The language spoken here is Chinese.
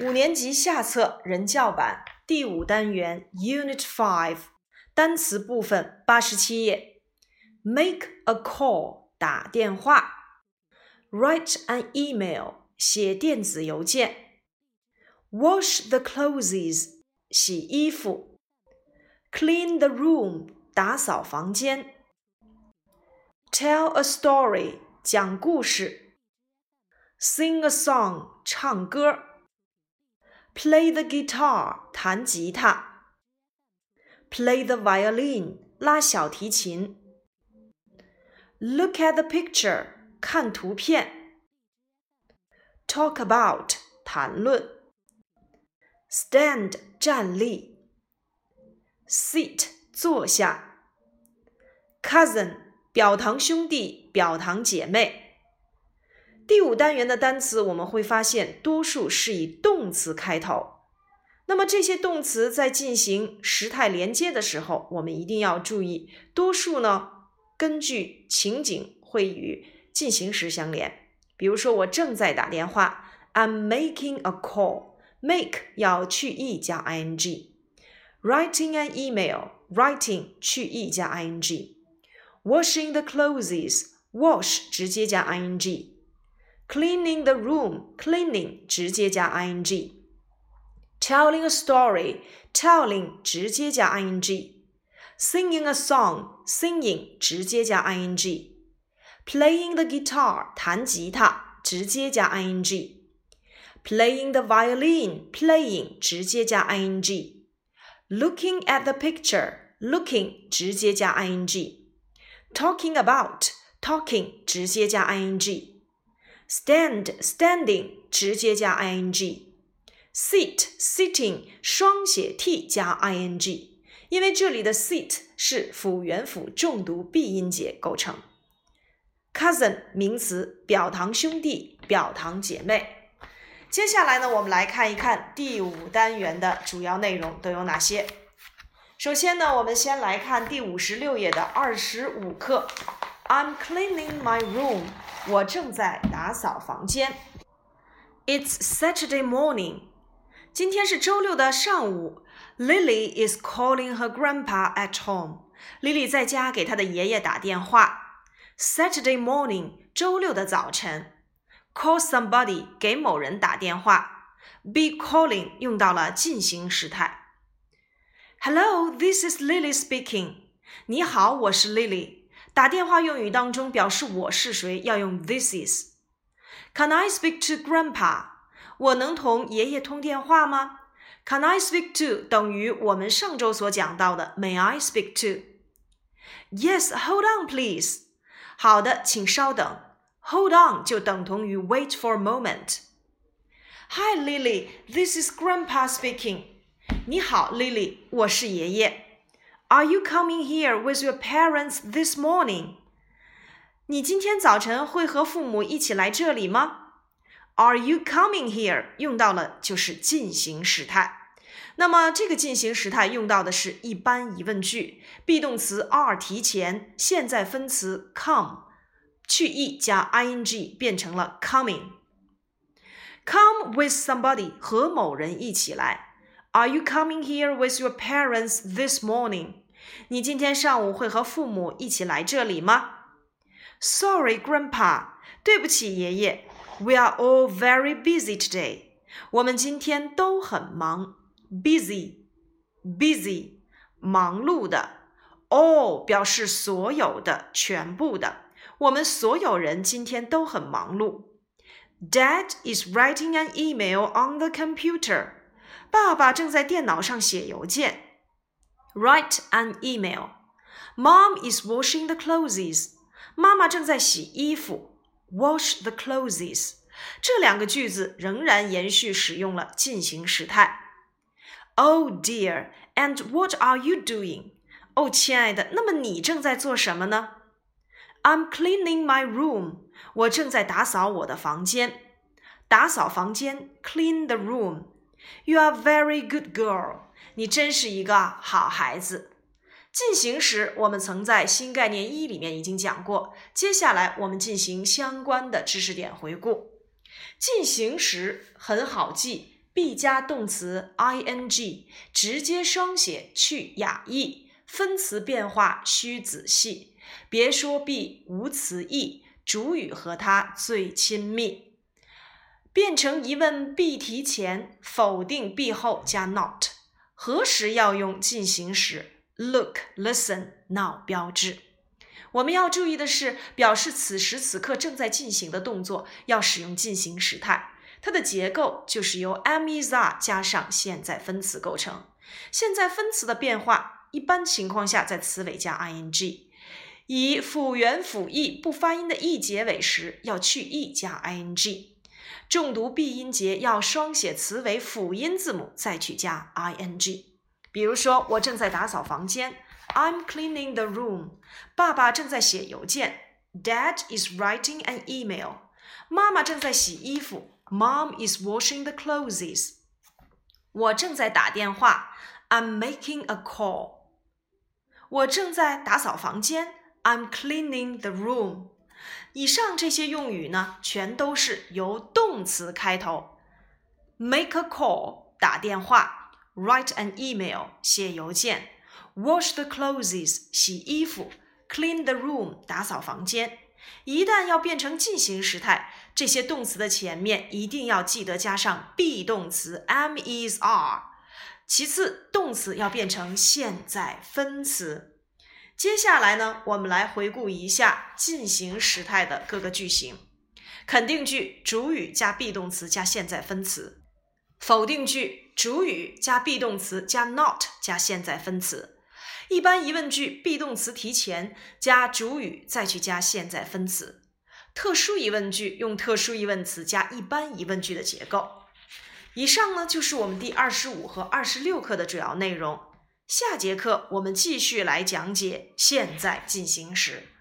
五年级下册人教版第五单元 Unit Five 单词部分八十七页。Make a call 打电话，Write an email 写电子邮件，Wash the clothes 洗衣服，Clean the room 打扫房间，Tell a story 讲故事，Sing a song 唱歌。 Play the guitar，弹吉他。Play the violin，拉小提琴。Look at the picture，看图片。Talk about，谈论。Stand，站立。Sit，坐下。Cousin，表堂兄弟，表堂姐妹。 第五单元的单词，我们会发现多数是以动词开头。那么这些动词在进行时态连接的时候，我们一定要注意，多数呢根据情景会与进行时相连。比如说，我正在打电话，I'm making a call，make 要去 e 加 ing；writing an email，writing 去 e 加 ing；washing the clothes，wash 直接加 ing。Cleaning the room, cleaning 直接加 ing。Telling a story, telling 直接加 ing。Singing a song, singing 直接加 ing。Playing the guitar 弹吉他直接加 ing。Playing the violin, playing 直接加 ing。Looking at the picture, looking 直接加 ing。Talking about, talking 直接加 ing。 Stand standing 直接加 ing，sit sitting 双写 t 加 ing，因为这里的 sit 是辅元辅重读闭音节构成。cousin 名词，表堂兄弟，表堂姐妹。接下来呢，我们来看一看第五单元的主要内容都有哪些。首先呢，我们先来看第五十六页的二十五课。I'm cleaning my room. 我正在打扫房间。It's Saturday morning. 今天是周六的上午。Lily is calling her grandpa at home. Lily 在家给她的爷爷打电话。Saturday morning，周六的早晨。Call somebody，给某人打电话。Be calling 用到了进行时态。Hello，this is Lily speaking. 你好，我是 Lily。打电话用语当中表示我是谁要用 this is。Can I speak to Grandpa？我能同爷爷通电话吗？Can I speak to 等于我们上周所讲到的 May I speak to？Yes，hold on please。好的，请稍等。Hold on 就等同于 wait for a moment。Hi Lily，this is Grandpa speaking。你好，Lily，我是爷爷。Are you coming here with your parents this morning? 你今天早晨会和父母一起来这里吗？Are you coming here？用到了就是进行时态。那么这个进行时态用到的是一般疑问句，be 动词 are 提前，现在分词 come 去 e 加 ing 变成了 coming。Come with somebody 和某人一起来。Are you coming here with your parents this morning? 你今天上午会和父母一起来这里吗？Sorry, Grandpa，对不起，爷爷。We are all very busy today. 我们今天都很忙。Busy, busy，忙碌的。All 表示所有的、全部的。我们所有人今天都很忙碌。Dad is writing an email on the computer. 爸爸正在电脑上写邮件，write an email。Mom is washing the clothes。妈妈正在洗衣服，wash the clothes。这两个句子仍然延续使用了进行时态。Oh dear, and what are you doing? 哦，亲爱的，那么你正在做什么呢？I'm cleaning my room。我正在打扫我的房间。打扫房间，clean the room。 You are very good girl。你真是一个好孩子。进行时，我们曾在新概念一里面已经讲过。接下来，我们进行相关的知识点回顾。进行时很好记，be 加动词 ing，直接双写去哑义，分词变化需仔细，别说 be 无词义，主语和它最亲密。变成疑问，be 提前，否定 be 后加 not。何时要用进行时？Look, listen, now 标志。我们要注意的是，表示此时此刻正在进行的动作要使用进行时态。它的结构就是由 am is are 加上现在分词构成。现在分词的变化，一般情况下在词尾加 ing，以辅元辅义不发音的 e 结尾时，要去 e 加 ing。重读闭音节要双写词尾辅音字母，再去加 ing。比如说，我正在打扫房间，I'm cleaning the room。爸爸正在写邮件，Dad is writing an email。妈妈正在洗衣服，Mom is washing the clothes。我正在打电话，I'm making a call。我正在打扫房间，I'm cleaning the room。以上这些用语呢，全都是由动词开头，make a call 打电话，write an email 写邮件，wash the clothes 洗衣服，clean the room 打扫房间。一旦要变成进行时态，这些动词的前面一定要记得加上 be 动词 am is are。其次，动词要变成现在分词。接下来呢，我们来回顾一下进行时态的各个句型：肯定句主语加 be 动词加现在分词；否定句主语加 be 动词加 not 加现在分词；一般疑问句 be 动词提前加主语再去加现在分词；特殊疑问句用特殊疑问词加一般疑问句的结构。以上呢就是我们第二十五和二十六课的主要内容。下节课我们继续来讲解现在进行时。